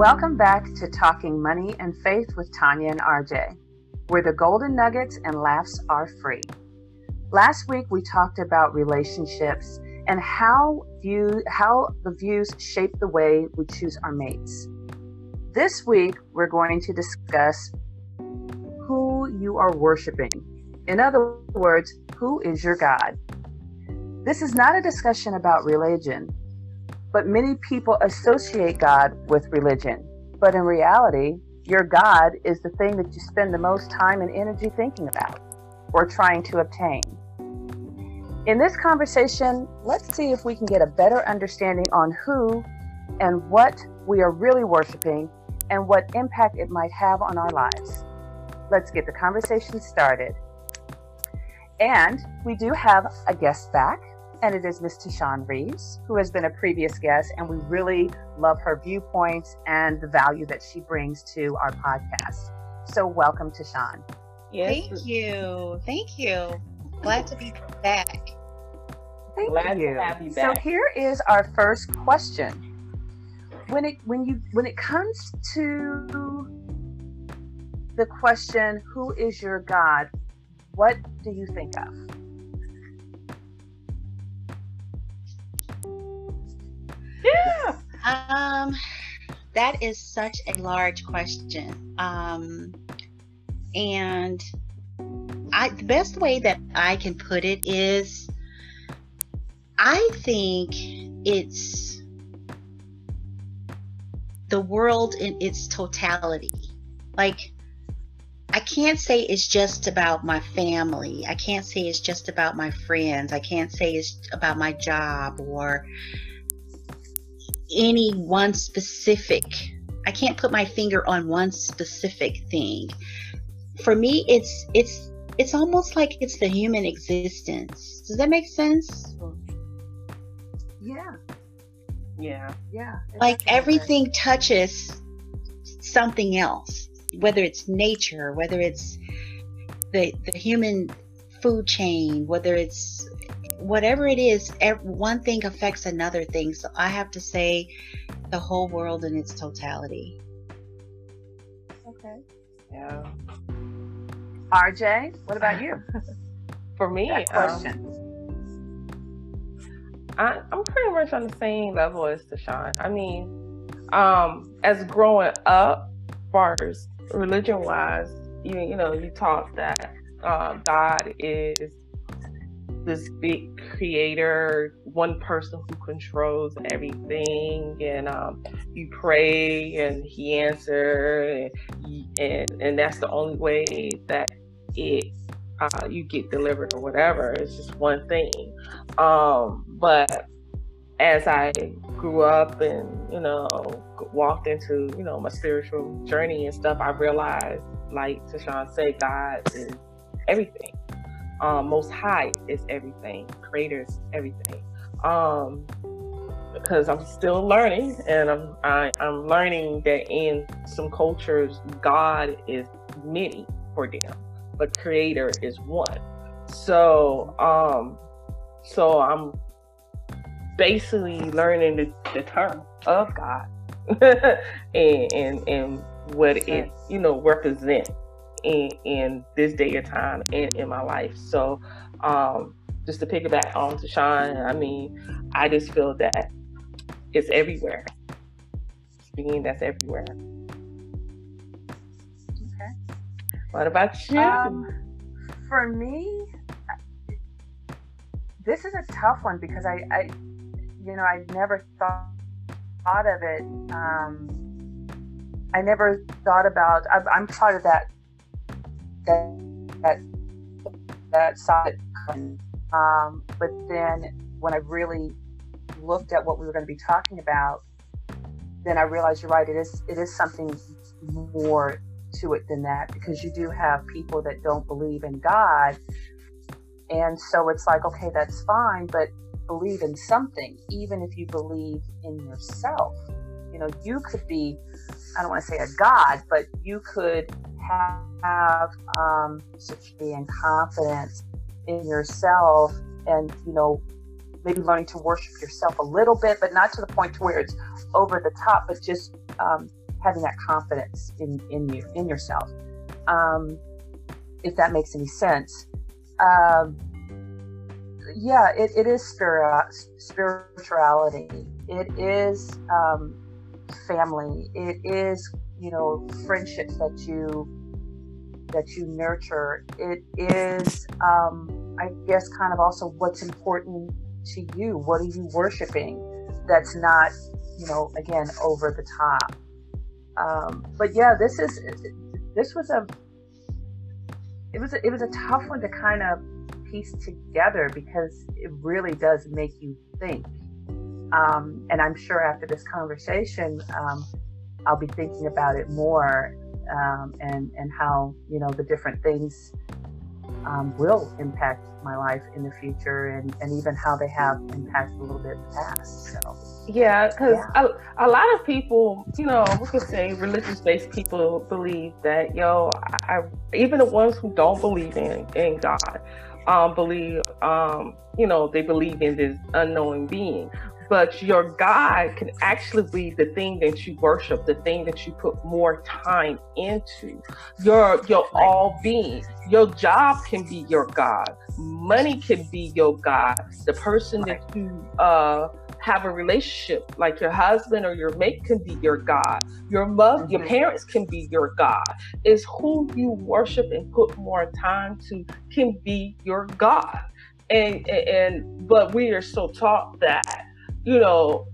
Welcome back to Talking Money and Faith with Tanya and RJ, where the golden nuggets and laughs are free. Last week we talked about relationships and how view how the views shape the way we choose our mates. This week we're going to discuss who you are worshiping. In other words, who is your God? This is not a discussion about religion, but many people associate God with religion. But in reality, your God is the thing that you spend the most time and energy thinking about or trying to obtain. In this conversation, let's see if we can get a better understanding on who and what we are really worshiping and what impact it might have on our lives. Let's get the conversation started. And we do have a guest back and it is Miss Tashawn Reeves, who has been a previous guest, and we really love her viewpoints and the value that she brings to our podcast. So, welcome, Tashawn. Yes. Thank you. Thank you. Glad to be back. Thank Glad you. To have you back. So, here is our first question. When it when you when it comes to the question, "Who is your God?" What do you think of? Yeah. Um, that is such a large question. Um, and I, the best way that I can put it is I think it's the world in its totality. Like, I can't say it's just about my family. I can't say it's just about my friends. I can't say it's about my job or any one specific I can't put my finger on one specific thing. For me it's it's it's almost like it's the human existence. Does that make sense? Yeah. Yeah. Yeah. Like everything touches something else, whether it's nature, whether it's the the human food chain, whether it's whatever it is, one thing affects another thing. So I have to say the whole world in its totality. Okay. Yeah. RJ, what about you? For me, that um, question. Um, I, I'm pretty much on the same level as Tashawn. I mean, um, as growing up, far as religion wise, you you know, you taught that uh, God is this big creator, one person who controls everything, and um, you pray and he answers, and, and, and that's the only way that it uh, you get delivered or whatever. It's just one thing. Um, but as I grew up and you know walked into you know my spiritual journey and stuff, I realized, like Tashawn said, God is everything um, Most High is everything. Creator is everything. Um, because I'm still learning, and I'm I, i am learning that in some cultures, God is many for them, but Creator is one. So, um, so I'm basically learning the, the term of God and, and and what it you know represents in, in this day and time and in my life. So, um, just to piggyback on Tashawn, I mean, I just feel that it's everywhere. Being that's everywhere. Okay. What about you? Um, for me, this is a tough one because I, I you know, I never thought thought of it. Um, I never thought about. I'm, I'm part of that that that that side. Um, but then when I really looked at what we were going to be talking about, then I realized you're right. It is it is something more to it than that because you do have people that don't believe in God, and so it's like okay, that's fine, but believe in something, even if you believe in yourself. Know, you could be I don't want to say a God, but you could have um, security and confidence in yourself and, you know, maybe learning to worship yourself a little bit, but not to the point to where it's over the top, but just um, having that confidence in in you in yourself. Um, if that makes any sense. Um, yeah, it, it is spirit, spirituality. It is um, family. It is you know friendships that you that you nurture. It is, um, I guess, kind of also what's important to you. What are you worshiping? That's not, you know, again over the top. Um, but yeah, this is this was a it was a, it was a tough one to kind of piece together because it really does make you think. Um, and I'm sure after this conversation, um, I'll be thinking about it more um, and and how you know the different things um, will impact my life in the future and, and even how they have impacted a little bit in the past. So yeah, because yeah. a, a lot of people, you know, we could say religious-based people believe that yo, I, I, even the ones who don't believe in in God, um, believe, um, you know, they believe in this unknowing being but your God can actually be the thing that you worship, the thing that you put more time into. Your your all being. Your job can be your God. Money can be your God. The person that you uh have a relationship like your husband or your mate can be your god your mother mm-hmm. your parents can be your god is who you worship and put more time to can be your god and and but we are so taught that you know,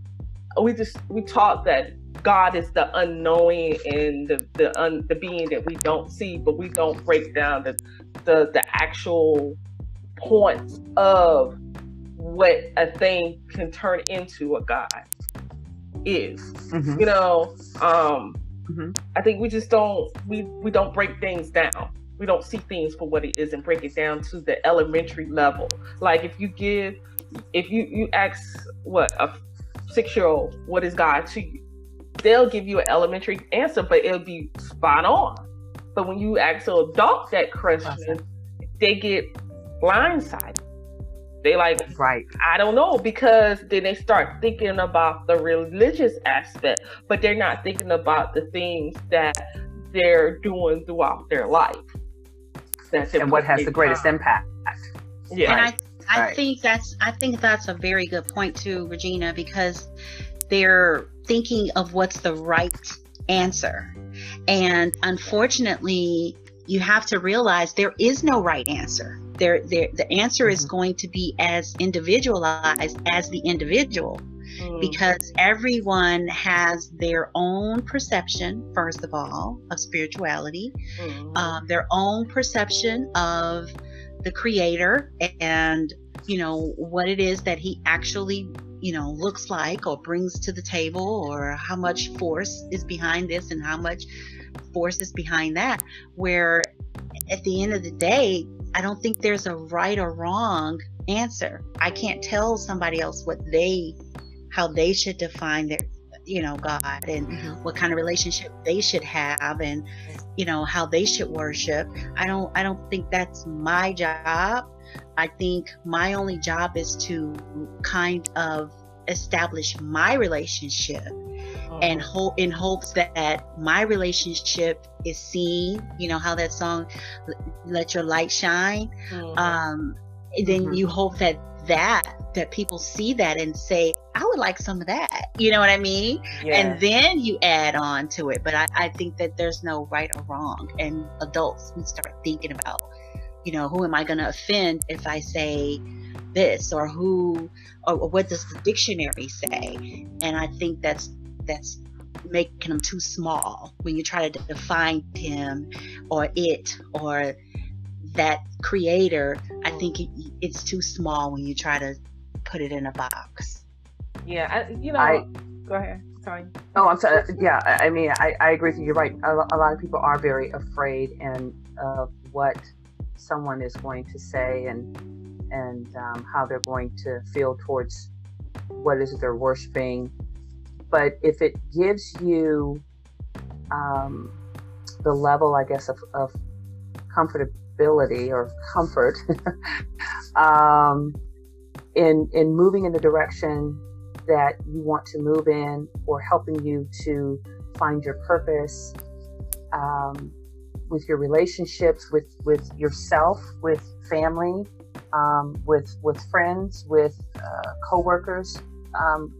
we just we talk that God is the unknowing and the the un, the being that we don't see, but we don't break down the the the actual points of what a thing can turn into a God is. Mm-hmm. You know, um, mm-hmm. I think we just don't we we don't break things down. We don't see things for what it is and break it down to the elementary level. Like if you give if you you ask what a six year old what is God to you, they'll give you an elementary answer, but it'll be spot on. But when you ask an adult that question, they get blindsided. They like, right? I don't know because then they start thinking about the religious aspect, but they're not thinking about the things that they're doing throughout their life. That's and what has the greatest time. impact. Yeah. And I I right. think that's I think that's a very good point too, Regina, because they're thinking of what's the right answer. And unfortunately, you have to realize there is no right answer. There, there the answer mm-hmm. is going to be as individualized as the individual. Mm. Because everyone has their own perception, first of all, of spirituality, mm. um, their own perception of the creator and you know what it is that he actually you know looks like or brings to the table or how much force is behind this and how much force is behind that. Where at the end of the day i don't think there's a right or wrong answer. I can't tell somebody else what they how they should define their you know god and mm-hmm. what kind of relationship they should have and you know how they should worship i don't i don't think that's my job i think my only job is to kind of establish my relationship and hope in hopes that my relationship is seen you know how that song let your light shine mm-hmm. um then mm-hmm. you hope that that that people see that and say i would like some of that. You know what i mean? Yeah. and then you add on to it. But I, I think that there's no right or wrong. And adults we start thinking about you know who am i going to offend if i say this or who or, or what does the dictionary say? And i think that's that's making them too small when you try to define him or it or that creator, I think it, it's too small when you try to put it in a box. Yeah, I, you know. I, go ahead. Sorry. Oh, I'm sorry. Yeah, I mean, I, I agree with you. You're right. A, a lot of people are very afraid and of what someone is going to say and and um, how they're going to feel towards what is it they're worshiping. But if it gives you um, the level, I guess, of, of comfort stability or comfort um, in in moving in the direction that you want to move in or helping you to find your purpose um, with your relationships, with with yourself, with family, um, with with friends, with uh, coworkers, um,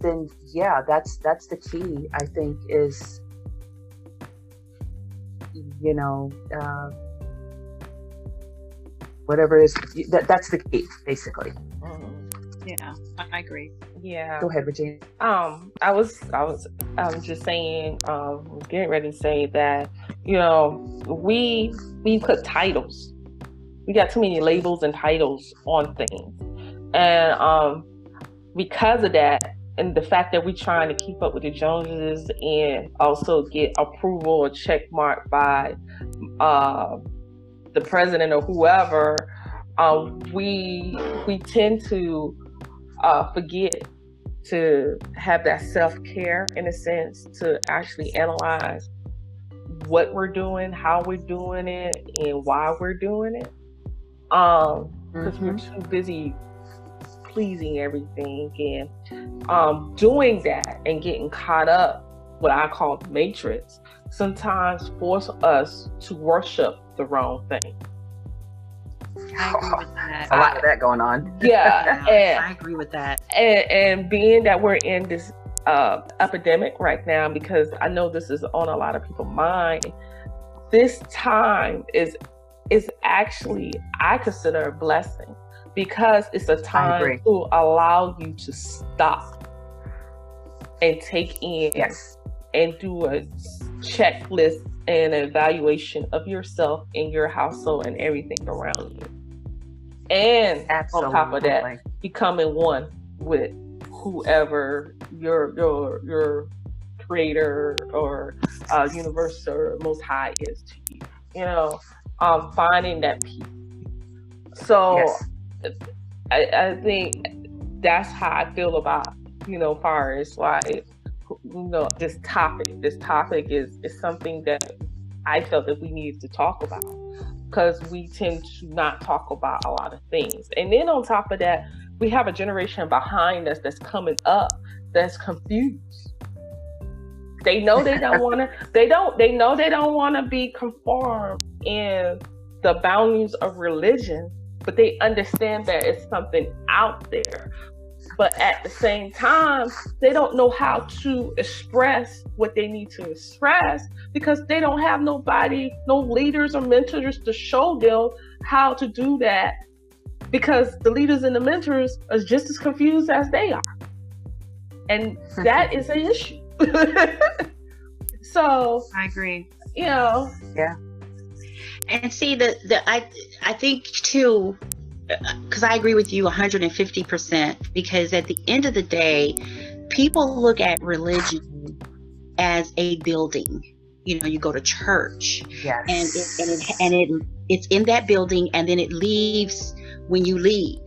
then yeah, that's that's the key. I think is you know uh, whatever it is that that's the key basically. Mm-hmm. Yeah, I agree. Yeah. Go ahead, Regina. Um, I was, I was, I was just saying, um, getting ready to say that, you know, we we put titles we got too many labels and titles on things. And um, because of that, and the fact that we're trying to keep up with the Joneses and also get approval or check mark by uh, the president or whoever, um, we we tend to uh, forget to have that self care in a sense to actually analyze what we're doing, how we're doing it, and why we're doing it um because mm-hmm. we're too busy pleasing everything and um doing that and getting caught up what i call matrix sometimes force us to worship the wrong thing I agree with that. a lot of that going on. Yeah, and, I agree with that. And, and being that we're in this uh, epidemic right now, because I know this is on a lot of people's mind, this time is is actually I consider a blessing because it's a time to allow you to stop and take in yes. and do a checklist and evaluation of yourself and your household and everything around you. And Absolutely. on top of that, becoming one with whoever your your your creator or uh, universe or most high is to you. You know, um, finding that peace. So yes. I, I think that's how I feel about, you know, far as like, you know, this topic. This topic is, is something that I felt that we needed to talk about because we tend to not talk about a lot of things. And then on top of that, we have a generation behind us that's coming up that's confused. They know they don't want to. They don't. They know they don't want to be conformed in the boundaries of religion, but they understand that it's something out there. But at the same time, they don't know how to express what they need to express because they don't have nobody, no leaders or mentors to show them how to do that. Because the leaders and the mentors are just as confused as they are. And hmm. that is an issue. so I agree. You know. Yeah and see the the I I think too because I agree with you 150% because at the end of the day people look at religion as a building you know you go to church yes. and it, and it and it it's in that building and then it leaves when you leave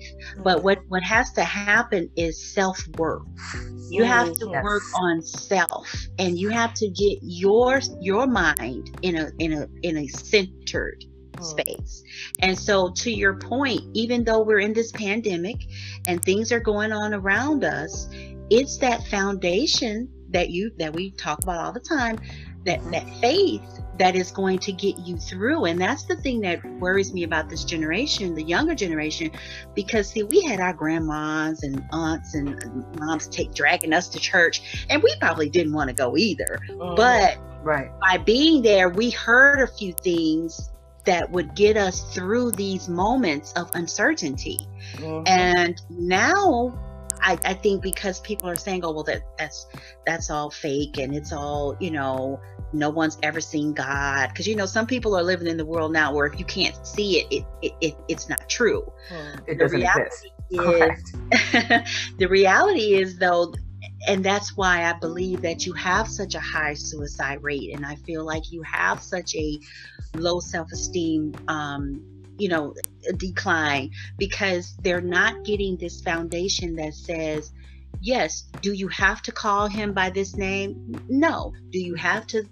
but what what has to happen is self-work you have to yes. work on self and you have to get your your mind in a in a in a centered. Space. And so to your point, even though we're in this pandemic and things are going on around us, it's that foundation that you that we talk about all the time, that that faith that is going to get you through. And that's the thing that worries me about this generation, the younger generation, because see, we had our grandmas and aunts and moms take dragging us to church, and we probably didn't want to go either. Mm-hmm. But right. by being there, we heard a few things that would get us through these moments of uncertainty. Mm-hmm. And now I, I, think because people are saying, oh well that that's that's all fake and it's all, you know, no one's ever seen God. Because you know, some people are living in the world now where if you can't see it, it, it, it it's not true. Hmm. It doesn't exist. Is, the reality is though, and that's why I believe that you have such a high suicide rate, and I feel like you have such a low self-esteem um, you know decline because they're not getting this foundation that says yes do you have to call him by this name? No. Do you have to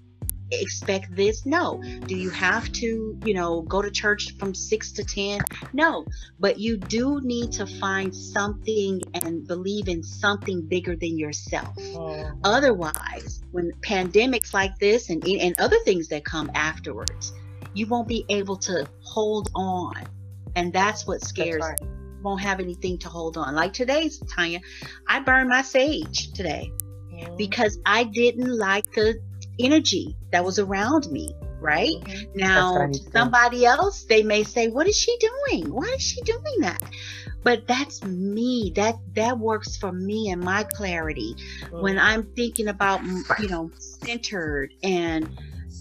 expect this? No. Do you have to, you know, go to church from 6 to 10? No. But you do need to find something and believe in something bigger than yourself. Mm. Otherwise, when pandemics like this and and other things that come afterwards, you won't be able to hold on. And that's what scares that's right. me. won't have anything to hold on. Like today's Tanya, I burned my sage today because I didn't like the energy that was around me right? Mm-hmm. now somebody else they may say what is she doing? Why is she doing that? But that's me. That that works for me and my clarity. Mm-hmm. when i'm thinking about you know centered and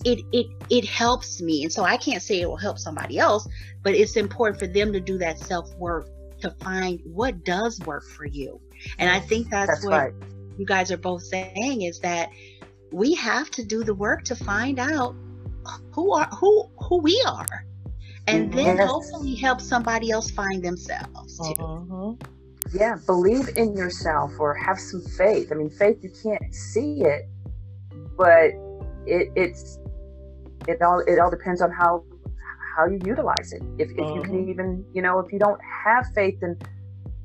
it it it helps me. And so i can't say it will help somebody else but it's important for them to do that self work to find what does work for you. And i think that's, that's what right. you guys are both saying is that we have to do the work to find out who are who who we are and mm-hmm. then yes. hopefully help somebody else find themselves too mm-hmm. yeah believe in yourself or have some faith i mean faith you can't see it but it, it's it all it all depends on how how you utilize it if, if mm-hmm. you can mm-hmm. even you know if you don't have faith then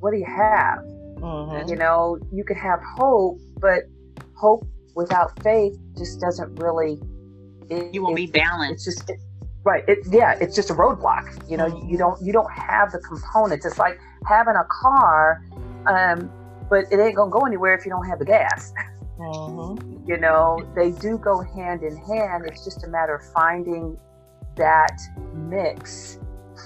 what do you have mm-hmm. you know you could have hope but hope without faith just doesn't really it, you won't be balanced. it's just it, right it yeah it's just a roadblock you know you don't you don't have the components. It's like having a car um, but it ain't gonna go anywhere if you don't have the gas. Mm-hmm. you know they do go hand in hand. It's just a matter of finding that mix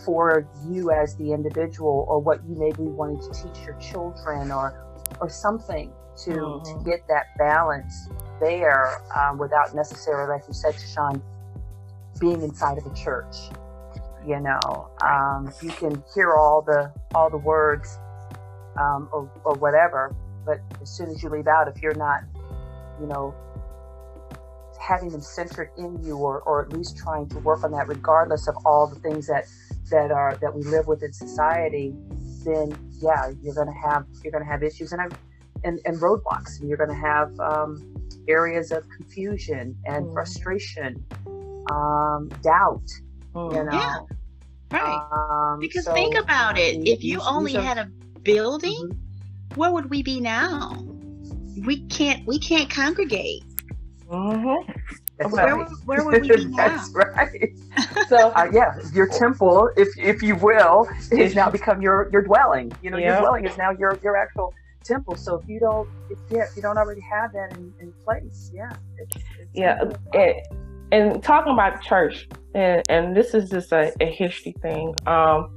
for you as the individual or what you may be wanting to teach your children or or something to, mm-hmm. to get that balance there um, without necessarily, like you said, Tashawn, being inside of a church. You know, um, you can hear all the all the words um, or, or whatever, but as soon as you leave out, if you're not, you know, having them centered in you, or, or at least trying to work on that, regardless of all the things that that are that we live with in society, then yeah, you're gonna have you're gonna have issues. And I and, and roadblocks. And you're going to have um, areas of confusion and mm. frustration, um, doubt. Mm. You know, yeah. right? Um, because so, think about it: if you only are, had a building, mm-hmm. where would we be now? We can't. We can't congregate. Mm-hmm. Where, right. where, would we be now? That's right. So uh, yeah, your temple, if if you will, is now become your your dwelling. You know, yep. your dwelling is now your your actual temple. So if you don't, if, yeah, if you don't already have that in, in place, yeah, it's, it's yeah. And, and, talking about church, and, and this is just a, a history thing. Um,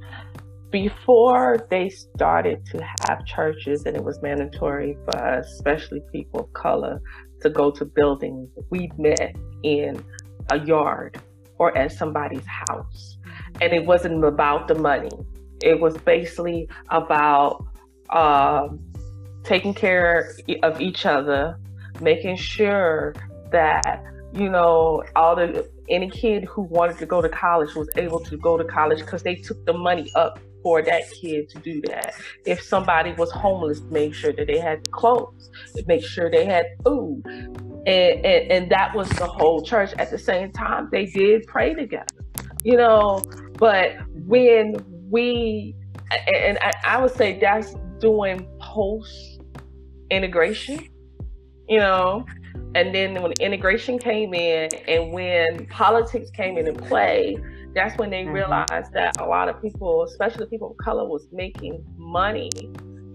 before they started to have churches and it was mandatory for especially people of color to go to buildings, we met in a yard or at somebody's house. Mm-hmm. And it wasn't about the money. It was basically about um, taking care of each other, making sure that you know all the any kid who wanted to go to college was able to go to college because they took the money up for that kid to do that. If somebody was homeless, make sure that they had clothes, make sure they had food. And, and, and that was the whole church. At the same time, they did pray together, you know. But when we, and I, I would say that's doing post integration, you know. And then when integration came in and when politics came into play, that's when they mm-hmm. realized that a lot of people, especially people of color, was making money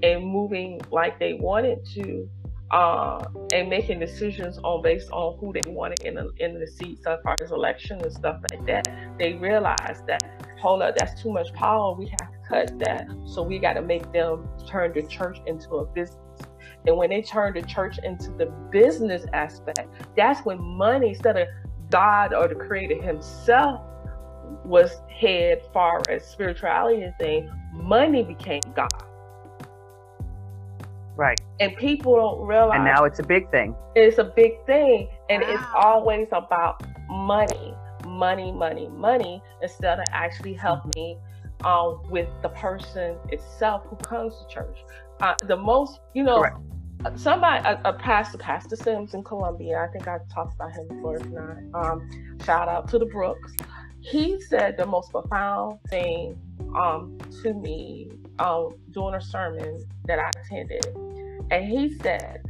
and moving like they wanted to, uh, and making decisions on based on who they wanted in the in the seats as far as election and stuff like that. They realized that hold up, that's too much power. We have to cut that. So we got to make them turn the church into a business and when they turned the church into the business aspect, that's when money, instead of God or the Creator Himself, was head far as spirituality and thing, money became God. Right. And people don't realize. And now it's a big thing. It's a big thing. And wow. it's always about money, money, money, money, instead of actually helping um, with the person itself who comes to church. Uh, the most, you know, Correct somebody, a, a, pastor, Pastor Sims in Columbia. I think I talked about him before. If not, um, shout out to the Brooks. He said the most profound thing um, to me um, during a sermon that I attended, and he said,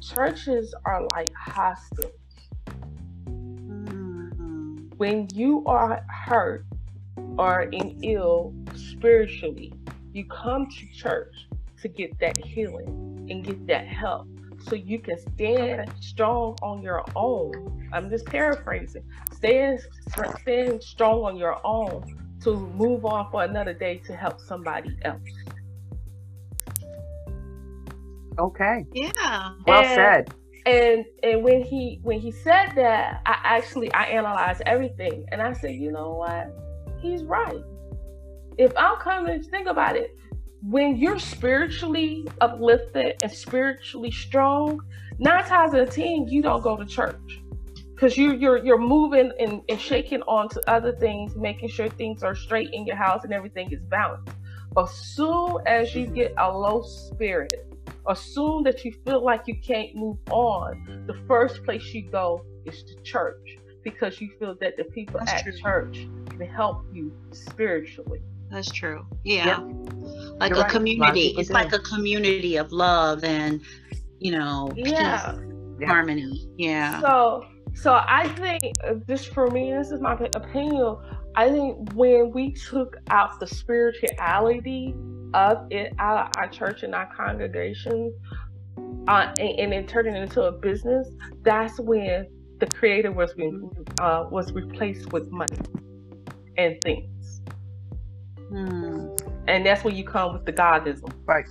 "Churches are like hospitals. Mm-hmm. When you are hurt or in ill spiritually, you come to church to get that healing and get that help so you can stand strong on your own. I'm just paraphrasing. Stand, stand strong on your own to move on for another day to help somebody else. Okay. Yeah. Well and, said. And and when he when he said that, I actually I analyzed everything and I said, you know what? He's right. If I'm coming to think about it, when you're spiritually uplifted and spiritually strong, nine times out of ten you don't go to church because you you're you're moving and, and shaking on to other things, making sure things are straight in your house and everything is balanced. But soon as you get a low spirit, as soon that you feel like you can't move on, the first place you go is to church because you feel that the people That's at true. church can help you spiritually. That's true. Yeah. Yep. Like You're a right. community. A it's do. like a community of love and, you know, yeah. Peace, harmony. Yeah. So, so I think uh, this for me, this is my opinion. I think when we took out the spirituality of it out of our church and our congregation, uh, and, and then turning it into a business, that's when the creator was being, uh, was replaced with money and things. Hmm. And that's when you come with the Godism. Right.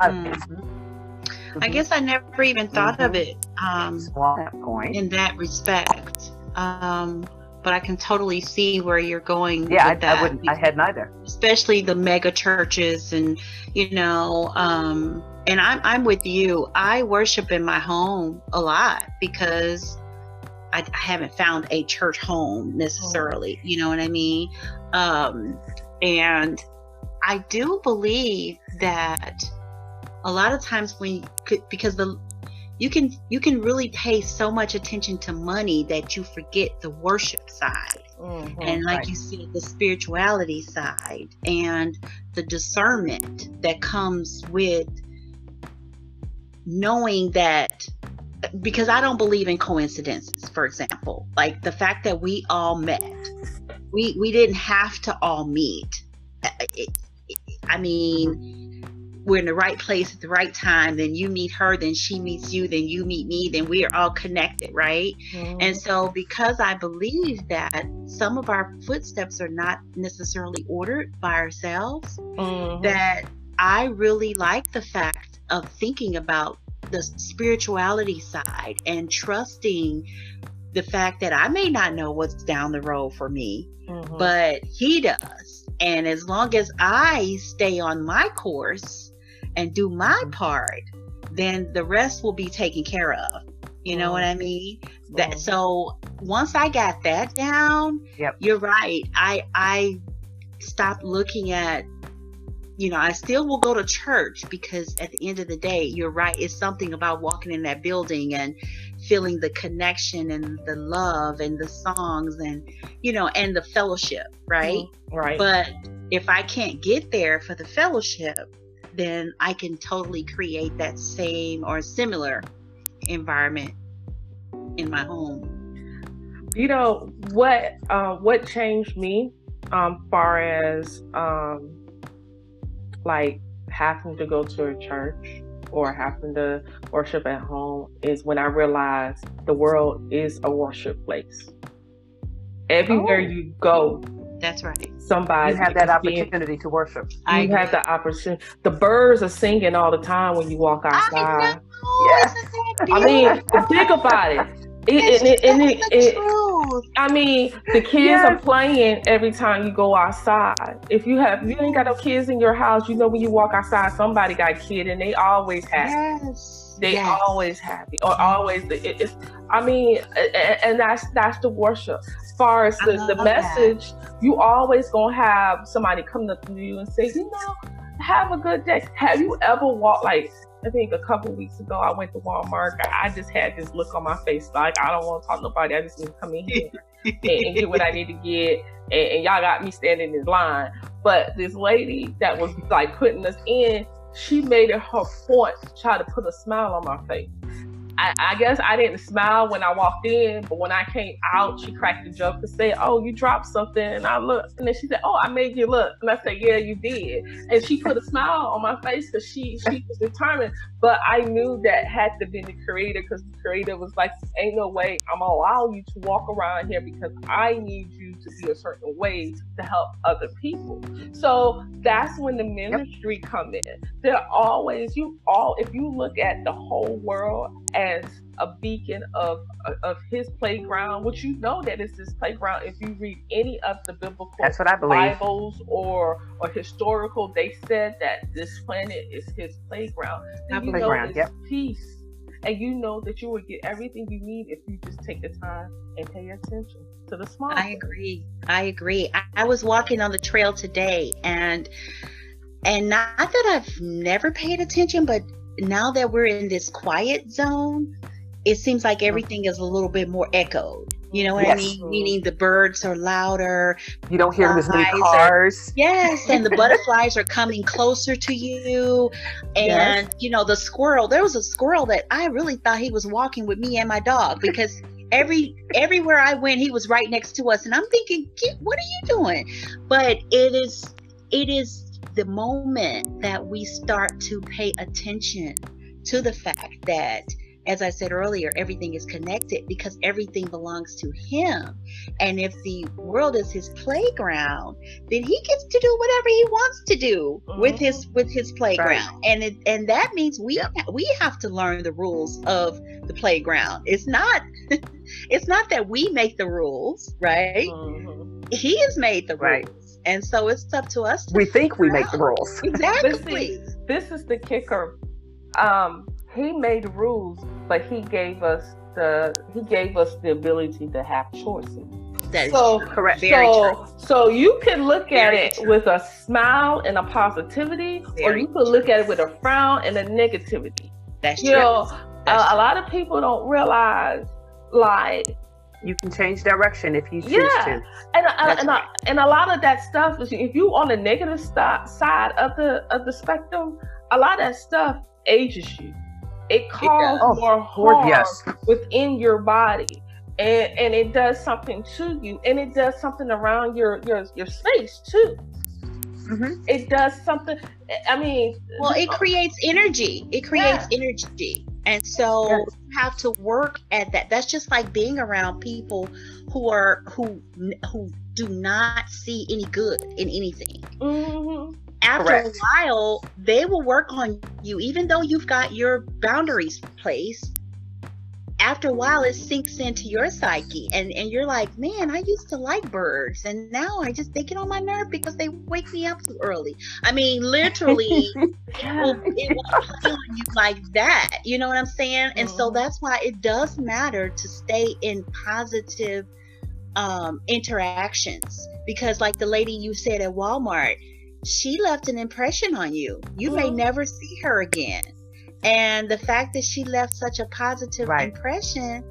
Hmm. Mm-hmm. I guess I never even thought mm-hmm. of it um, that point. in that respect. Um, but I can totally see where you're going. Yeah, I, I, wouldn't. I had neither. Especially the mega churches, and you know, um, and I'm I'm with you. I worship in my home a lot because I, I haven't found a church home necessarily. You know what I mean? Um, and I do believe that a lot of times when you could, because the you can you can really pay so much attention to money that you forget the worship side mm-hmm, and like right. you said the spirituality side and the discernment that comes with knowing that because I don't believe in coincidences, for example. Like the fact that we all met. We we didn't have to all meet. I mean, we're in the right place at the right time. Then you meet her, then she meets you, then you meet me, then we are all connected, right? Mm-hmm. And so, because I believe that some of our footsteps are not necessarily ordered by ourselves, mm-hmm. that I really like the fact of thinking about the spirituality side and trusting the fact that I may not know what's down the road for me, mm-hmm. but he does. And as long as I stay on my course and do my mm-hmm. part, then the rest will be taken care of. You know mm-hmm. what I mean? That mm-hmm. so once I got that down, yep. you're right. I I stopped looking at you know, I still will go to church because at the end of the day, you're right. It's something about walking in that building and feeling the connection and the love and the songs and, you know, and the fellowship, right? Mm-hmm. Right. But if I can't get there for the fellowship, then I can totally create that same or similar environment in my home. You know what? Uh, what changed me, um, far as um, like having to go to a church or having to worship at home is when I realized the world is a worship place. Everywhere oh. you go, that's right. Somebody you have that opportunity to worship. I you have the opportunity. The birds are singing all the time when you walk outside. I yes. I mean, think about it. It, it, it, it, I mean, the kids yes. are playing every time you go outside. If you have, if you ain't got no kids in your house, you know when you walk outside, somebody got a kid, and they always happy. Yes. They yes. always happy, or always. It's. I mean, and that's that's the worship. As far as the, the message, that. you always gonna have somebody come up to you and say, you know, have a good day. Have you ever walked like I think a couple weeks ago, I went to Walmart. I just had this look on my face, like I don't want to talk to nobody. I just need to come in here and, and, get what I need to get. And, and y'all got me standing in line. But this lady that was like putting us in, she made it her point to try to put a smile on my face. I, I, guess I didn't smile when I walked in, but when I came out, she cracked a joke and said, "Oh, you dropped something." And I looked, and then she said, "Oh, I made you look." And I said, "Yeah, you did." And she put a smile on my face because she she was determined. But I knew that had to be the creator because the creator was like, "Ain't no way I'm gonna allow you to walk around here because I need you to be a certain way to help other people." So that's when the ministry yep. come in. They're always you all. If you look at the whole world as a beacon of of his playground, which you know that it's his playground. If you read any of the biblical That's what I believe. Bibles or or historical, they said that this planet is his playground. And you playground, know it's yep. peace, and you know that you will get everything you need if you just take the time and pay attention to the small. I agree. I agree. I, I was walking on the trail today, and and not that I've never paid attention, but now that we're in this quiet zone, it seems like uh-huh. everything is a little bit more echoed. You know what yes. I mean? Meaning the birds are louder. You don't hear as many cars. Are, yes, and the butterflies are coming closer to you. And yes. you know, the squirrel, there was a squirrel that I really thought he was walking with me and my dog because every everywhere I went, he was right next to us. And I'm thinking, what are you doing? But it is it is the moment that we start to pay attention to the fact that as I said earlier, everything is connected because everything belongs to him. And if the world is his playground, then he gets to do whatever he wants to do mm-hmm. with his with his playground. Right. And it and that means we yep. we have to learn the rules of the playground. It's not it's not that we make the rules, right? Mm-hmm. He has made the right. Rules. And so it's up to us. To we think we make the rules. Exactly. see, this is the kicker. Um, he made rules, but he gave us the he gave us the ability to have choices. That's so correct. Very so, true. so you can look Very at it true. with a smile and a positivity, Very or you can look at it with a frown and a negativity. That's you true. know, a, a lot of people don't realize like you can change direction if you choose yeah. to. And uh, and, uh, and, a, and a lot of that stuff is if you on the negative st- side of the of the spectrum, a lot of that stuff ages you. It causes oh, more harm yes. within your body. And, and it does something to you and it does something around your your, your space too mm-hmm. it does something i mean well it creates energy it creates yeah. energy and so yes. you have to work at that. That's just like being around people who are who who do not see any good in anything. Mm-hmm. After Correct. a while, they will work on you, even though you've got your boundaries placed after a while it sinks into your psyche and and you're like man i used to like birds and now i just they get on my nerve because they wake me up too early. I mean literally it, will, it will play on you like that you know what i'm saying? And mm-hmm. so that's why it does matter to stay in positive um, interactions because like the lady you said at walmart she left an impression on you. You mm-hmm. may never see her again and the fact that she left such a positive right. impression,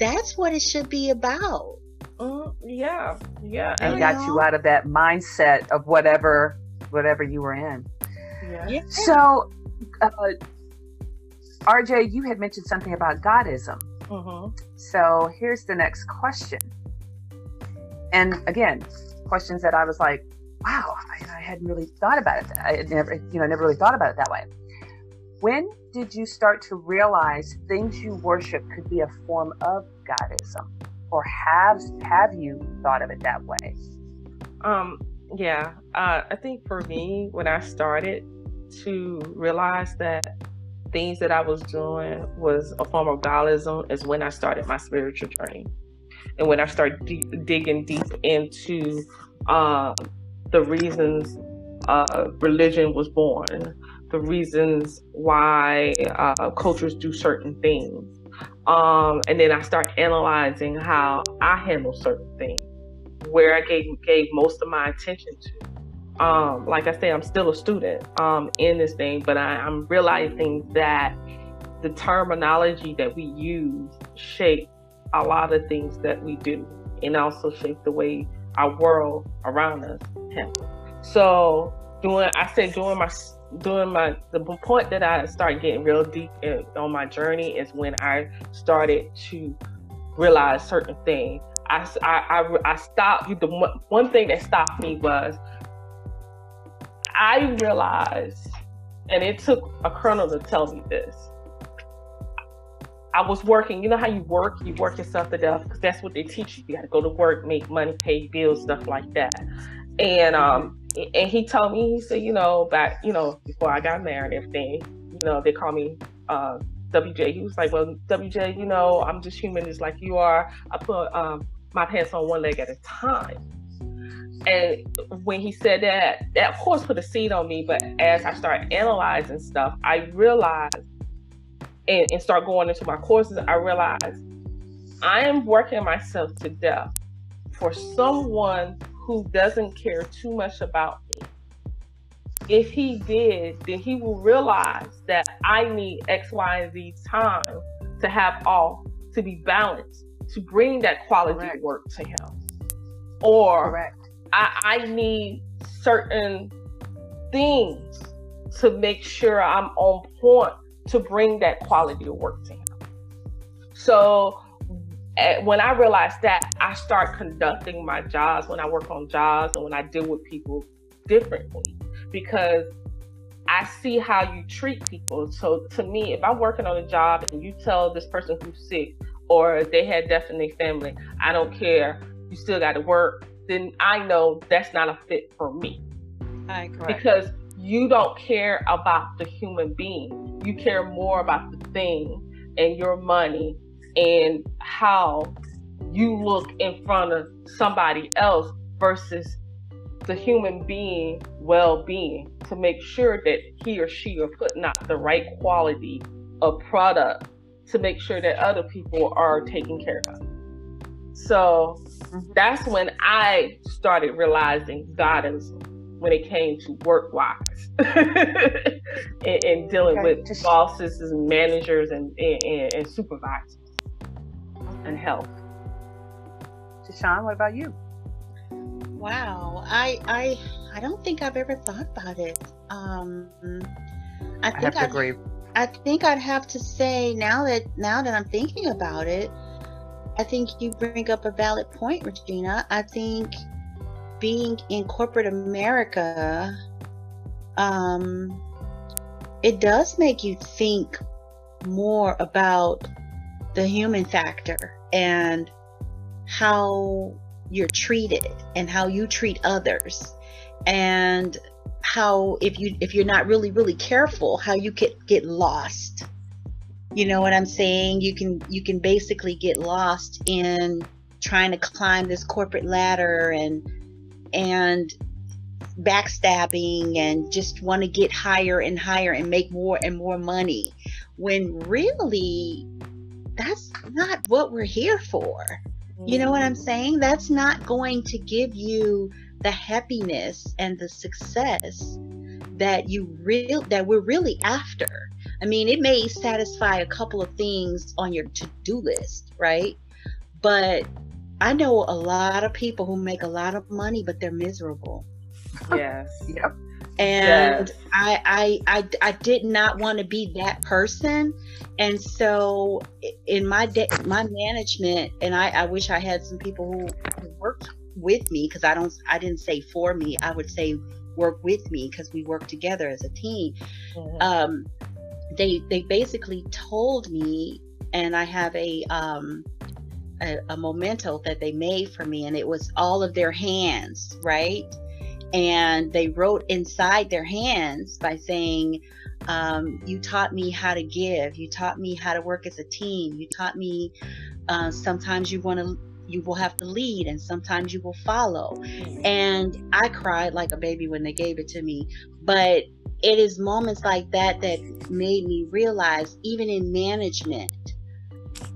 that's what it should be about. Mm, yeah, yeah, and got know? you out of that mindset of whatever, whatever you were in. Yeah. yeah. So, uh, RJ, you had mentioned something about Godism. Mm-hmm. So here's the next question. And again, questions that I was like, wow, I, I hadn't really thought about it. I never, you know, never really thought about it that way. When did you start to realize things you worship could be a form of godism? Or have have you thought of it that way? Um, yeah. Uh, I think for me, when I started to realize that things that I was doing was a form of godism is when I started my spiritual journey. And when I started digging deep into uh, the reasons uh, religion was born, the reasons why uh, cultures do certain things. Um, and then I start analyzing how I handle certain things, where I gave gave most of my attention to. um, like I say, I'm still a student um, in this thing, but I, I'm realizing that the terminology that we use shape a lot of things that we do and also shape the way our world around us handles. So doing, I said doing my doing my the point that I started getting real deep in, on my journey is when I started to realize certain things. I, I, I, I stopped. The one thing that stopped me was I realized, and it took a colonel to tell me this. I was working. You know how you work? You work yourself to death because that's what they teach you. You got to go to work, make money, pay bills, stuff like that. And um, and he told me, he said, you know, back, you know, before I got married, and everything, you know, they call me uh, WJ. He was like, well, WJ, you know, I'm just human, just like you are. I put um, my pants on one leg at a time. And when he said that, that of course put a seed on me. But as I started analyzing stuff, I realized and, and start going into my courses, I realized I am working myself to death for someone who doesn't care too much about me. If he did, then he will realize that I need X, Y, and Z time to have all to be balanced, to bring that quality Correct. work to him. Or Correct. I, I need certain things to make sure I'm on point to bring that quality of work to him. So Eh, when I realized that, I start conducting my jobs when I work on jobs and when I deal with people differently because I see how you treat people. So to me, if I'm working on a job and you tell this person who's sick or they had death in their family, I don't care, you still got to work, then I know that's not a fit for me. I agree. Because you don't care about the human being. You care more about the thing and your money and how you look in front of somebody else versus the human being well-being to make sure that he or she are putting out the right quality of product to make sure that other people are taken care of. So mm-hmm. that's when I started realizing Godism when it came to work wise and, and, dealing okay. with bosses and managers and, and, and supervisors and health. Tashawn, what about you? Wow, I I I don't think I've ever thought about it. Um, I think I have to I'd, agree. I think I'd have to say now that now that I'm thinking about it, I think you bring up a valid point, Regina. I think being in corporate America, um, it does make you think more about the human factor and how you're treated and how you treat others and how if you if you're not really really careful how you could get lost. You know what i'm saying? You can you can basically get lost in trying to climb this corporate ladder and and backstabbing and just want to get higher and higher and make more and more money when really that's not what we're here for. You know what I'm mm-hmm. saying? That's not going to give you the happiness and the success that you real that we're really after. I mean, it may satisfy a couple of things on your to-do list, right? But I know a lot of people who make a lot of money, but they're miserable. Yes. yep. And yes. I, I, I, I did not want to be that person. And so in my de- my management, and I, I wish I had some people who, who worked with me because I don't, I didn't say for me. I would say work with me because we work together as a team. Mm-hmm. Um, they, they basically told me, and I have a, um, a, a memento that they made for me, and it was all of their hands, right? And they wrote inside their hands by saying, um, You taught me how to give. You taught me how to work as a team. You taught me uh, sometimes you want to you will have to lead and sometimes you will follow. And I cried like a baby when they gave it to me. But it is moments like that that made me realize, even in management,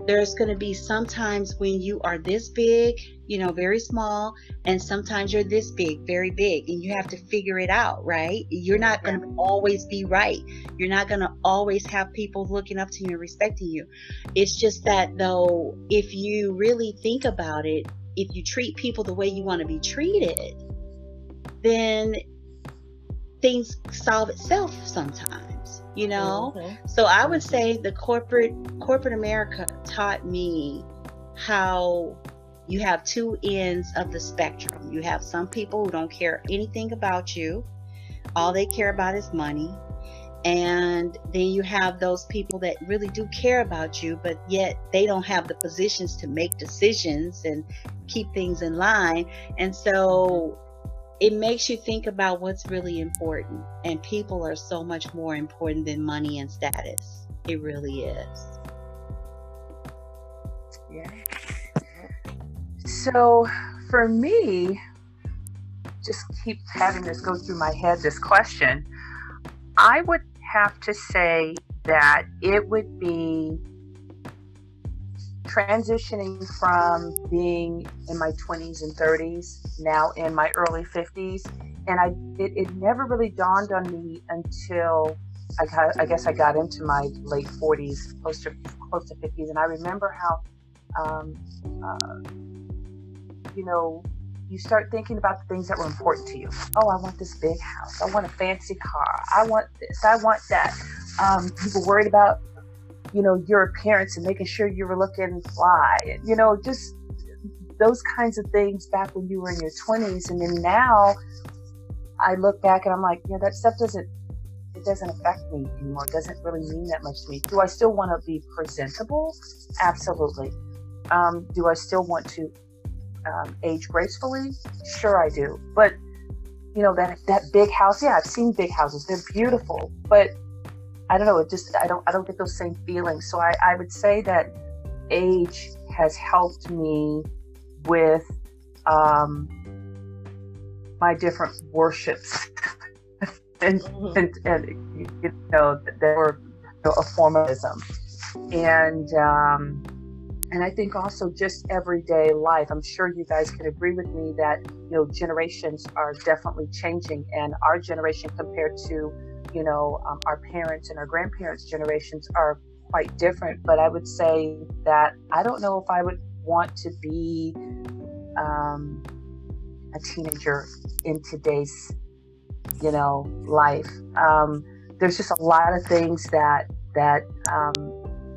there's going to be sometimes when you are this big you know, very small, and sometimes you're this big, very big, and you have to figure it out, right? You're not going to always be right. You're not going to always have people looking up to you and respecting you. It's just that, though, if you really think about it, if you treat people the way you want to be treated, then things solve itself sometimes you know mm-hmm. so i would say the corporate corporate america taught me how you have two ends of the spectrum. You have some people who don't care anything about you, all they care about is money. And then you have those people that really do care about you, but yet they don't have the positions to make decisions and keep things in line. And so it makes you think about what's really important. And people are so much more important than money and status. It really is. Yeah. So for me, just keep having this go through my head this question. I would have to say that it would be transitioning from being in my 20s and 30s now in my early 50s and i it, it never really dawned on me until I, got, I guess i got into my late 40s close to close to 50s and i remember how um, uh, you know, you start thinking about the things that were important to you. Oh, I want this big house. I want a fancy car. I want this. I want that. Um, people worried about, you know, your appearance and making sure you were looking fly. You know, just those kinds of things back when you were in your 20s. And then now I look back and I'm like, yeah, that stuff doesn't, it doesn't affect me anymore. It doesn't really mean that much to me. Do I still want to be presentable? Absolutely. Um, do I still want to um, age gracefully? Sure, I do. But you know that that big house. Yeah, I've seen big houses. They're beautiful, but I don't know. It just I don't I don't get those same feelings. So I, I would say that age has helped me with um, my different worships, and, mm-hmm. and, and you know that were you know, a formalism, and um, and I think also just everyday life. I'm sure you guys can agree with me that you know generations are definitely changing, and our generation compared to you know um, our parents and our grandparents' generations are quite different. But I would say that I don't know if I would want to be um, a teenager in today's you know life. Um, there's just a lot of things that that um,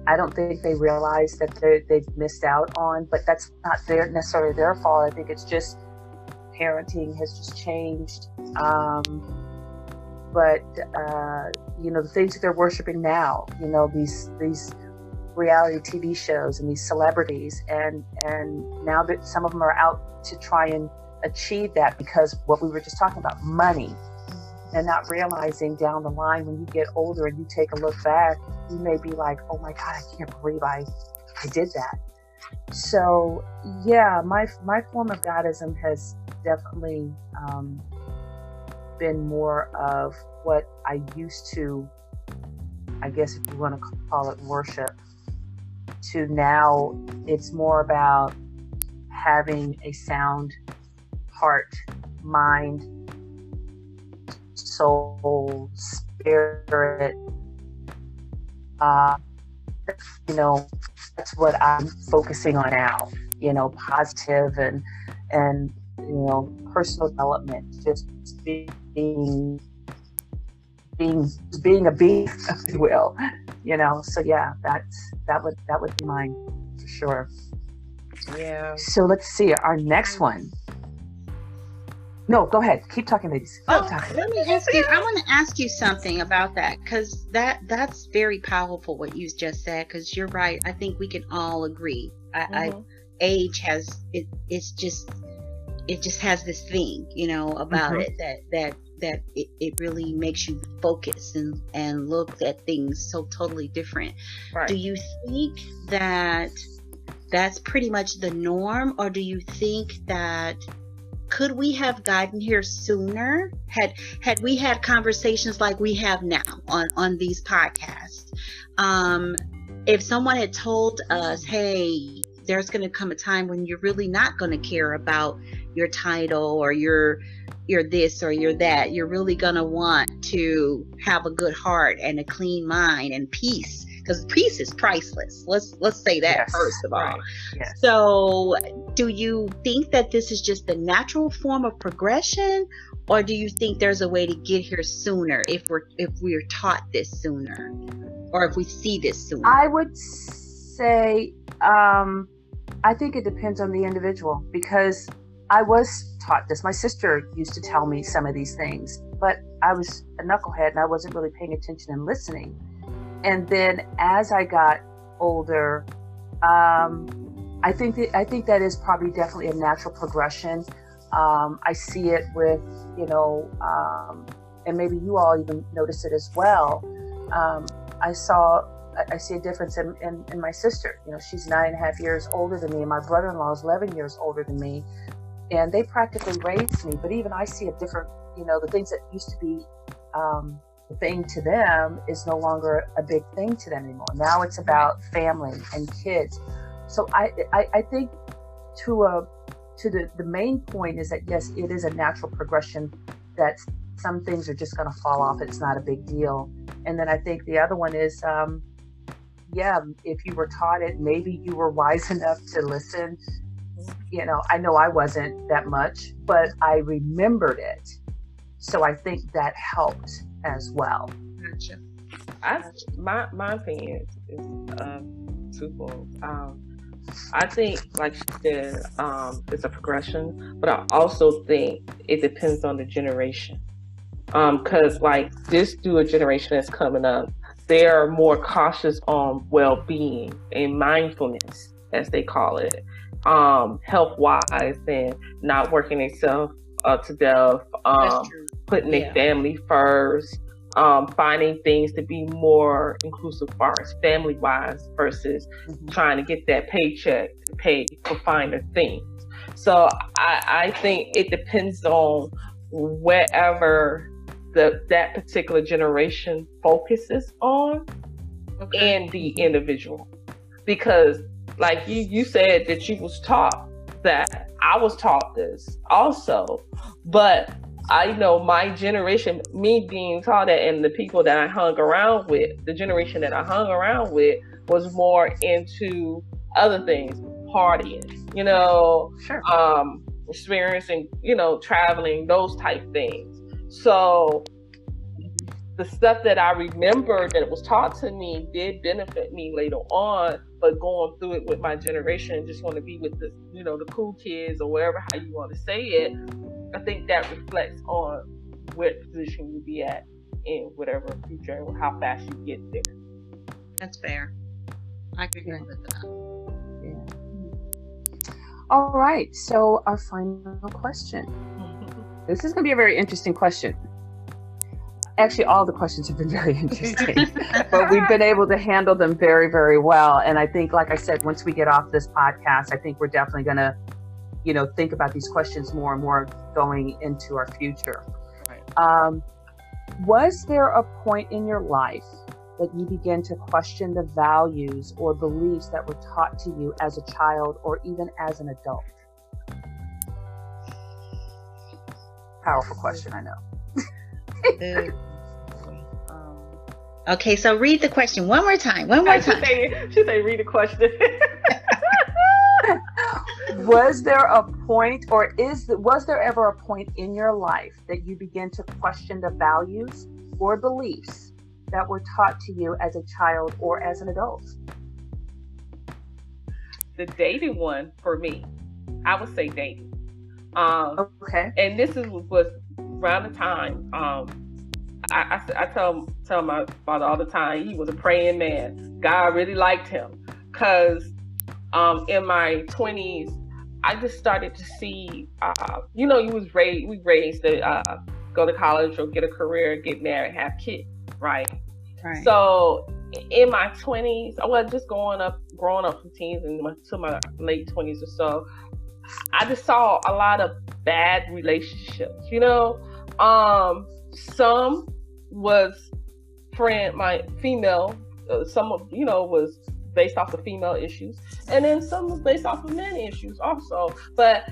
I don't think they realize that they've missed out on, but that's not their necessarily their fault. I think it's just parenting has just changed. Um, but uh, you know the things that they're worshiping now, you know these these reality TV shows and these celebrities, and and now that some of them are out to try and achieve that because what we were just talking about, money and not realizing down the line when you get older and you take a look back, you may be like, oh my God, I can't believe I, I did that. So yeah, my my form of Godism has definitely um, been more of what I used to, I guess if you want to call it worship, to now it's more about having a sound heart, mind, soul, spirit. Uh, you know, that's what I'm focusing on now. You know, positive and and you know, personal development, just being being being being a being, if you will. You know, so yeah, that's that would that would be mine for sure. Yeah. So let's see our next one. No, go ahead. Keep talking, ladies. oh, talking. let me ask you. I want to ask you something about that because that that's very powerful what you just said. Because you're right. I think we can all agree. I, mm-hmm. I age has it. It's just it just has this thing, you know, about mm-hmm. it that that that it, it really makes you focus and and look at things so totally different. Right. Do you think that that's pretty much the norm, or do you think that could we have gotten here sooner had had we had conversations like we have now on on these podcasts um if someone had told us hey there's going to come a time when you're really not going to care about your title or your you're this or you're that. You're really going to want to have a good heart and a clean mind and peace because peace is priceless. Let's let's say that yes, first of all. Right. Yes. So, do you think that this is just the natural form of progression or do you think there's a way to get here sooner if we're if we're taught this sooner or if we see this sooner? I would say um I think it depends on the individual because I was taught this. My sister used to tell me some of these things, but I was a knucklehead and I wasn't really paying attention and listening. And then as I got older, um, I think that I think that is probably definitely a natural progression. Um, I see it with you know, um, and maybe you all even notice it as well. Um, I saw I see a difference in, in, in, my sister. You know, she's nine and a half years older than me, my brother in law is 11 years older than me and they practically raised me. But even I see a different, you know, the things that used to be um, the thing to them is no longer a big thing to them anymore. Now it's about family and kids. So I, I, I think to a to the the main point is that yes, it is a natural progression that some things are just going to fall off. It's not a big deal. And then I think the other one is, um, yeah, if you were taught it, maybe you were wise enough to listen you know, I know I wasn't that much, but I remembered it. So I think that helped as well. Gotcha. I, my my opinion is, uh, twofold. Um, I think, like she said, um, it's a progression, but I also think it depends on the generation. Because, um, like, this newer generation that's coming up, they are more cautious on well being and mindfulness, as they call it um, health wise and not working themselves uh, to death, um, putting yeah. their family first, um, finding things to be more inclusive far as family wise versus mm-hmm. trying to get that paycheck to pay for finer things. So I, I think it depends on wherever the that particular generation focuses on okay. and the individual. Because like you you said that you was taught that I was taught this also, but I know my generation, me being taught that, and the people that I hung around with, the generation that I hung around with, was more into other things, partying, you know, sure. um, experiencing, you know, traveling, those type things. So the stuff that I remember that was taught to me did benefit me later on, but going through it with my generation, just want to be with the, you know, the cool kids or wherever how you want to say it. I think that reflects on what position you be at in whatever future and how fast you get there. That's fair. I agree yeah. with that. Yeah. All right. So our final question. This is going to be a very interesting question. Actually all the questions have been very interesting but we've been able to handle them very very well. And i think like i said once we get off this podcast i think we're definitely going to you know think about these questions more and more going into our future. Right. um, was there a point in your life that you began to question the values or beliefs that were taught to you as a child or even as an adult powerful question i know Okay, so read the question one more time. One more time. She say, she say read the question. was there a point or is was there ever a point in your life that you began to question the values or beliefs that were taught to you as a child or as an adult? The dating one for me, I would say dating. Um, okay. And this is was around the time um, I, I, I, tell tell my father all the time he was a praying man. God really liked him because um, in my twenties I just started to see uh, you know you was raised we raised to uh, go to college or get a career, get married, have kids, right? Right. So in my twenties, well, just growing up, growing up from teens and to my late twenties or so, I just saw a lot of bad relationships. You know, um, some was friend, my female, uh, some of you know was based off of female issues, and then some was based off of men issues also. But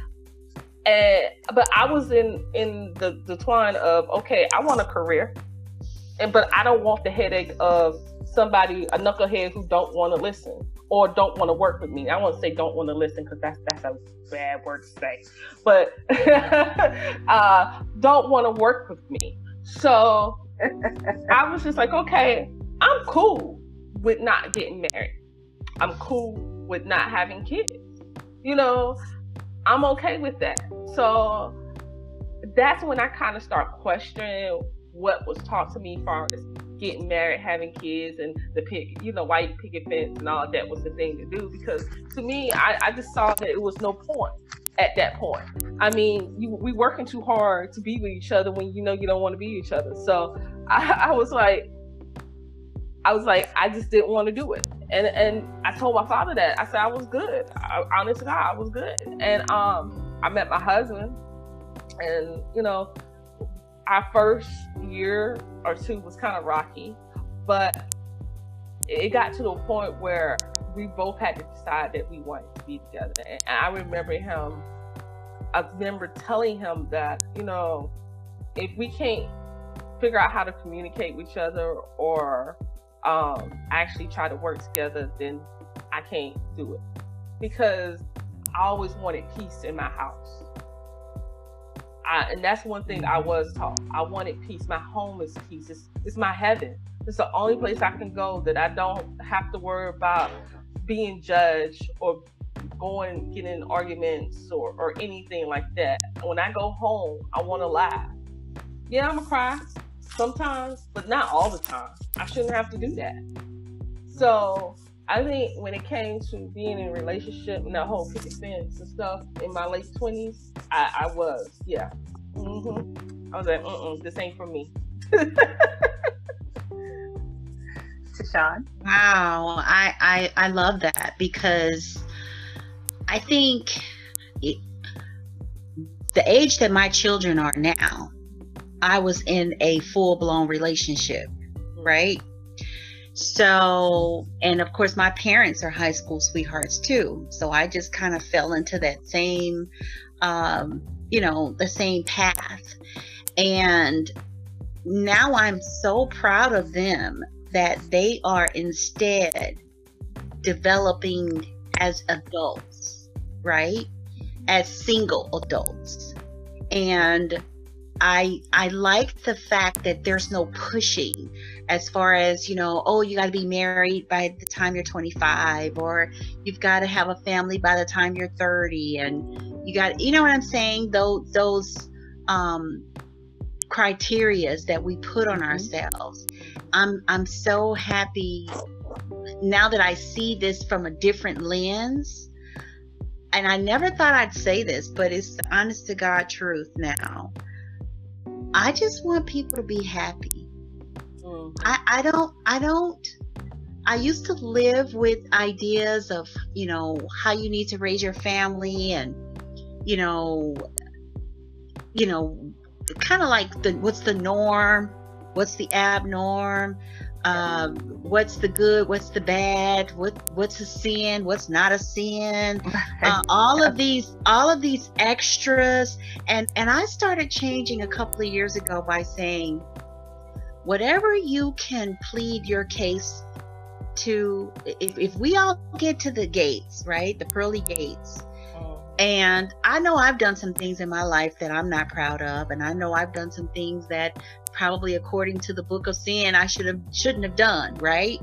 and but I was in in the the twine of okay, I want a career, and but I don't want the headache of somebody a knucklehead who don't want to listen or don't want to work with me. I won't say don't want to listen because that's that's a bad word to say, but uh, don't want to work with me. So I was just like, okay, I'm cool with not getting married. I'm cool with not having kids. You know, I'm okay with that. So that's when I kind of start questioning what was taught to me far as getting married, having kids, and the pick, you know, white picket fence and all that was the thing to do. Because to me, I, I just saw that it was no point at that point. I mean, you, we working too hard to be with each other when you know you don't want to be each other. So I, I was like, I was like, I just didn't want to do it. And and I told my father that. I said I was good. I, honest to God, I was good. And um, I met my husband, and you know, our first year or two was kind of rocky, but it got to the point where we both had to decide that we wanted to be together. And I remember him, I remember telling him that, you know, if we can't figure out how to communicate with each other or um, actually try to work together, then I can't do it. Because I always wanted peace in my house. I, and that's one thing I mm-hmm. was taught. I wanted peace. My home is peace. It's, it's my heaven. It's the only place I can go that I don't have to worry about being judged or going getting arguments or, or anything like that. When I go home, I want to laugh. Yeah, I'm a cry sometimes, but not all the time. I shouldn't have to do that. So I think when it came to being in a relationship and that whole picket fence and stuff in my late twenties, I, I, was, yeah. Mm-hmm. I was like, mm this ain't for me. Tashawn. Wow, I, I I love that because I think it, the age that my children are now, I was in a full blown relationship, right? So, and of course, my parents are high school sweethearts too. So I just kind of fell into that same, um, you know, the same path. And now I'm so proud of them that they are instead developing as adults, right? As single adults. And I I like the fact that there's no pushing as far as, you know, oh, you got to be married by the time you're 25 or you've got to have a family by the time you're 30 and you got you know what I'm saying? Those those um criterias that we put on mm-hmm. ourselves. I'm I'm so happy now that I see this from a different lens. And I never thought I'd say this, but it's the honest to God truth now. I just want people to be happy. Mm. I, I don't I don't I used to live with ideas of, you know, how you need to raise your family and you know you know kind of like the what's the norm, what's the abnorm, um, what's the good, what's the bad, what what's a sin, what's not a sin, uh, all of these, all of these extras, and and I started changing a couple of years ago by saying, whatever you can plead your case to, if if we all get to the gates, right, the pearly gates, oh. and I know I've done some things in my life that I'm not proud of, and I know I've done some things that probably according to the book of sin I should have shouldn't have done, right?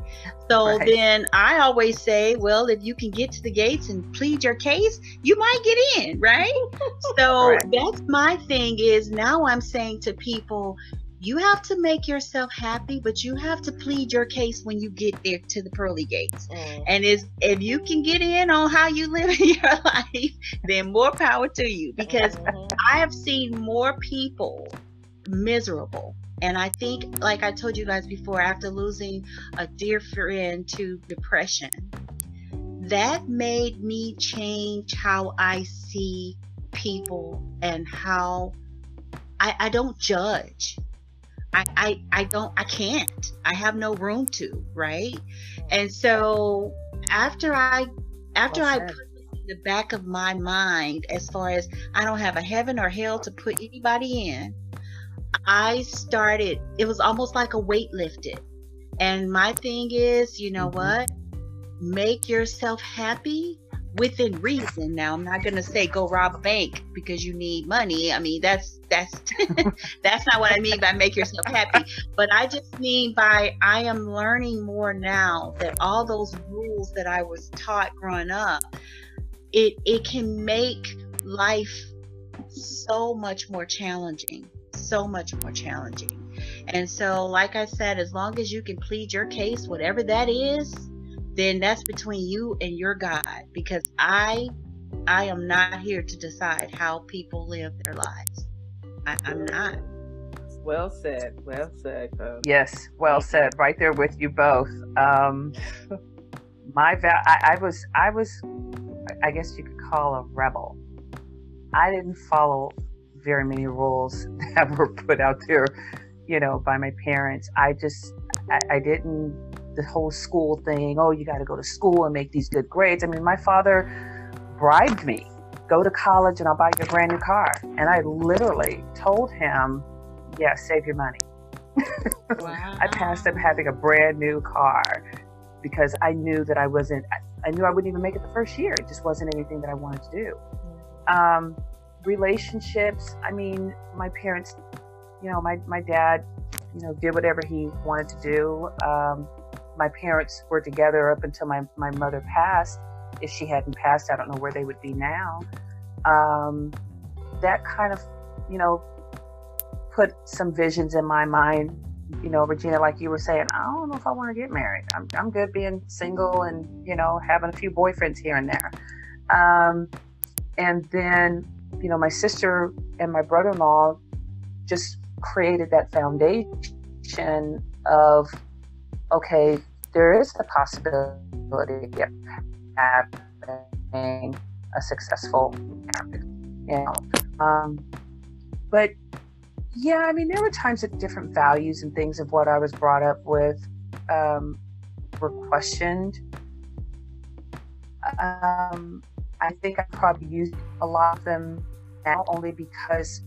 So right. then I always say, well, if you can get to the gates and plead your case, you might get in, right? so right. that's my thing is now I'm saying to people, you have to make yourself happy, but you have to plead your case when you get there to the pearly gates. Mm. And is if you can get in on how you live your life, then more power to you. Because mm-hmm. I have seen more people miserable. And I think, like I told you guys before, after losing a dear friend to depression, that made me change how I see people and how I, I don't judge. I, I I don't I can't. I have no room to, right? And so after I after well I put in the back of my mind as far as I don't have a heaven or hell to put anybody in, I started it was almost like a weight lifted. And my thing is, you know mm-hmm. what? Make yourself happy within reason. Now, I'm not going to say go rob a bank because you need money. I mean, that's that's that's not what I mean by make yourself happy. But I just mean by I am learning more now that all those rules that I was taught growing up, it it can make life so much more challenging, so much more challenging. And so, like I said, as long as you can plead your case, whatever that is, then that's between you and your God because I I am not here to decide how people live their lives. I, am not. Well said. Well said. Yes, well said. Right there with you both. Um, my va- I, I was I was I guess you could call a rebel. I didn't follow very many rules that were put out there, you know, by my parents. I just I, I didn't the whole school thing. Oh, you got to go to school and make these good grades. I mean, my father bribed me. Go to college and I'll buy you a brand new car. And I literally told him, yeah, save your money. Wow. I passed up having a brand new car because I knew that I wasn't, I knew I wouldn't even make it the first year. It just wasn't anything that I wanted to do. Um, relationships, I mean, my parents, you know, my, my dad, you know, did whatever he wanted to do. Um, my parents were together up until my, my mother passed. If she hadn't passed, I don't know where they would be now. Um, that kind of, you know, put some visions in my mind. You know, Regina, like you were saying, I don't know if I want to get married. I'm, I'm good being single and, you know, having a few boyfriends here and there. Um, and then, you know, my sister and my brother in law just created that foundation of okay, there is the possibility of having a successful marriage, you know. Um, but yeah, I mean, there were times that different values and things of what I was brought up with um, were questioned. Um, I think I probably used a lot of them now only because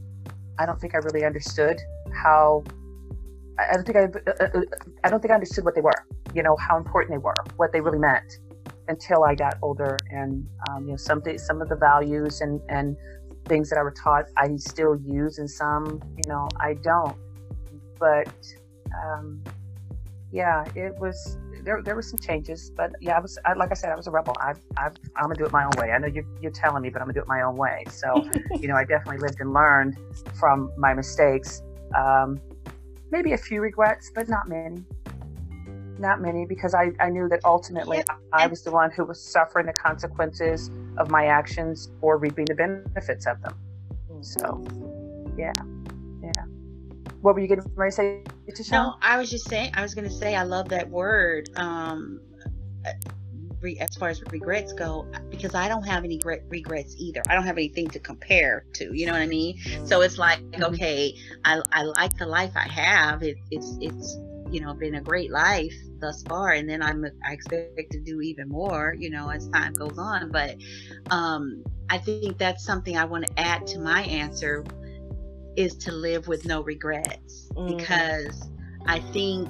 I don't think I really understood how I don't think I, uh, uh, I don't think I understood what they were, you know, how important they were, what they really meant until I got older. And, um, you know, some, some of the values and, and things that I were taught, I still use and some, you know, I don't. But, um, yeah, it was, there, there were some changes, but yeah, I was, I, like I said, I was a rebel. I, I, I'm gonna do it my own way. I know you're, you're telling me, but I'm gonna do it my own way. So, you know, I definitely lived and learned from my mistakes. Um, maybe a few regrets, but not many. Not many, because I, I knew that ultimately I was the one who was suffering the consequences of my actions or reaping the benefits of them. So, yeah, yeah. What were you going to say, Tisha? No, I was just saying. I was going to say I love that word. Um, re- as far as regrets go because I don't have any regrets either. I don't have anything to compare to. You know what I mean? So it's like, mm-hmm. okay, I, I like the life I have. It, it's it's you know been a great life thus far, and then I'm I expect to do even more. You know, as time goes on. But um, I think that's something I want to add to my answer is to live with no regrets mm-hmm. because I think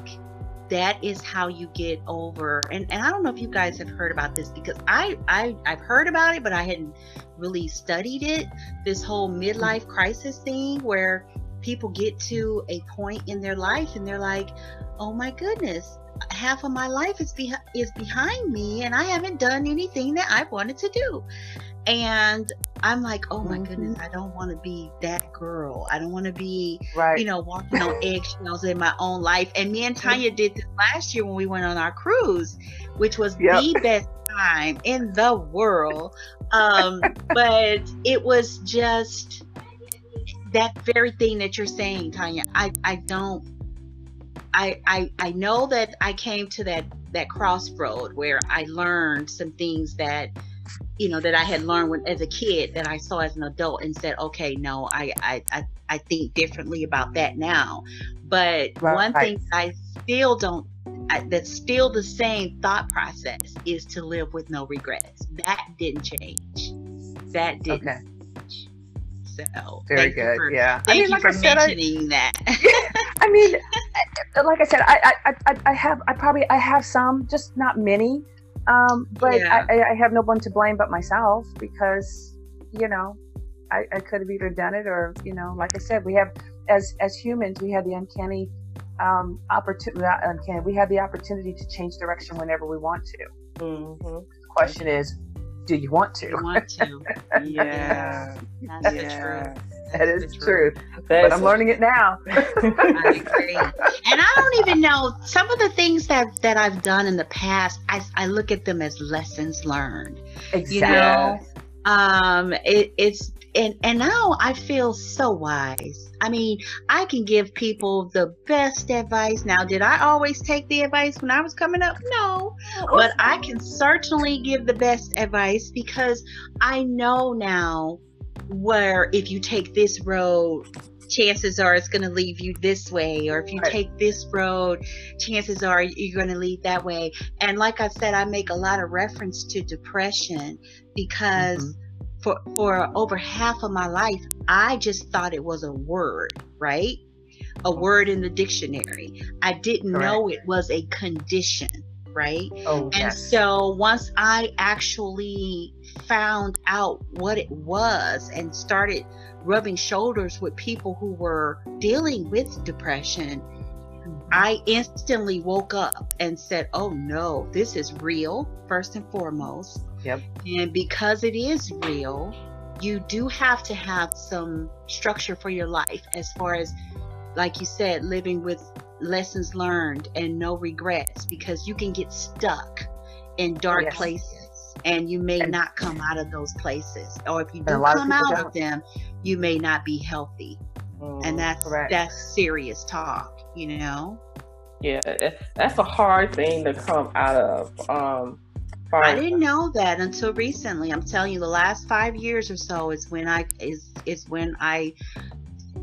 that is how you get over and, and i don't know if you guys have heard about this because I, I i've heard about it but i hadn't really studied it. This whole midlife crisis thing where people get to a point in their life and they're like oh my goodness half of my life is, be- is behind me and i haven't done anything that i wanted to do and I'm like, oh my mm-hmm. goodness, I don't want to be that girl. I don't want to be, right. you know, walking on eggshells in my own life. And me and Tanya did this last year when we went on our cruise, which was yep. the best time in the world. Um, but it was just that very thing that you're saying, Tanya. I, I don't. I, I I know that I came to that that crossroad where I learned some things that you know that I had learned when, as a kid that I saw as an adult and said, okay, no, I I I, I think differently about that now. But right. one thing I still don't I, that's still the same thought process is to live with no regrets. That didn't change. That didn't. Okay. So very good. For, yeah. Thank I mean, you like for I said, mentioning I, that. I mean, like I said, I, I, I, I have, I probably, I have some, just not many. Um, but yeah. I, I have no one to blame but myself because, you know, I, I could have either done it or, you know, like I said, we have, as, as humans, we have the uncanny um, opportunity. Uncanny, we have the opportunity to change direction whenever we want to. Mm-hmm. The question is, do you want to? You want to. yeah. That's yeah. the truth. That is true. But I'm learning it now. I agree. And I don't even know some of the things that that I've done in the past. I, I look at them as lessons learned. Exactly. You know, um, it, it's and and now I feel so wise. I mean, I can give people the best advice. Now, did I always take the advice when I was coming up? No, but I can certainly give the best advice because I know now where if you take this road chances are it's going to leave you this way or if you right. take this road chances are you're going to lead that way and like i said i make a lot of reference to depression because mm-hmm for for over half of my life i just thought it was a word right a oh. word in the dictionary i didn't Correct. know it was a condition right oh, and yes. so once i actually found out what it was and started rubbing shoulders with people who were dealing with depression mm-hmm. I instantly woke up and said, Oh no, this is real, first and foremost. Yep. And because it is real, you do have to have some structure for your life as far as like you said living with lessons learned and no regrets because you can get stuck in dark yes. places and you may and, not come out of those places or if you do come out don't. of them you may not be healthy mm, and that's correct. that's serious talk you know yeah that's a hard thing to come out of um I didn't know that until recently. I'm telling you, the last five years or so is when I is is when I,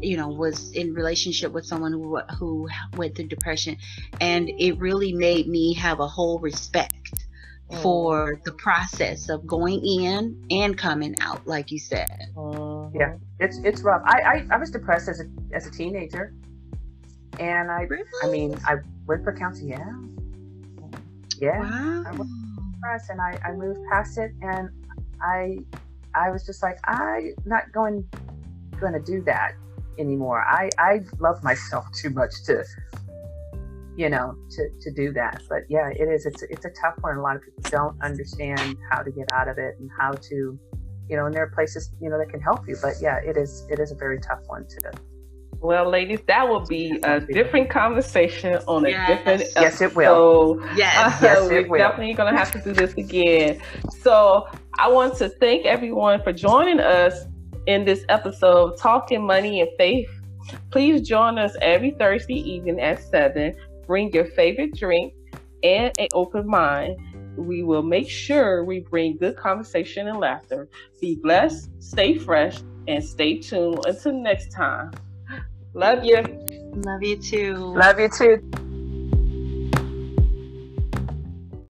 you know, was in relationship with someone who who went through depression, and it really made me have a whole respect mm. for the process of going in and coming out, like you said. Mm-hmm. Yeah, it's it's rough. I, I I was depressed as a as a teenager, and I really? I mean I went for counseling. Yeah, yeah. Wow depressed and I, I moved past it and I I was just like I'm not going to do that anymore. I I love myself too much to you know to to do that. But yeah, it is it's it's a tough one. A lot of people don't understand how to get out of it and how to you know and there are places you know that can help you. But yeah, it is it is a very tough one to well, ladies, that will be a different conversation on a yes. different episode. Yes, it will. Yes, uh, yes we're definitely going to have to do this again. So I want to thank everyone for joining us in this episode, Talking Money and Faith. Please join us every Thursday evening at 7. Bring your favorite drink and an open mind. We will make sure we bring good conversation and laughter. Be blessed, stay fresh, and stay tuned until next time. Love you. Love you too. Love you too.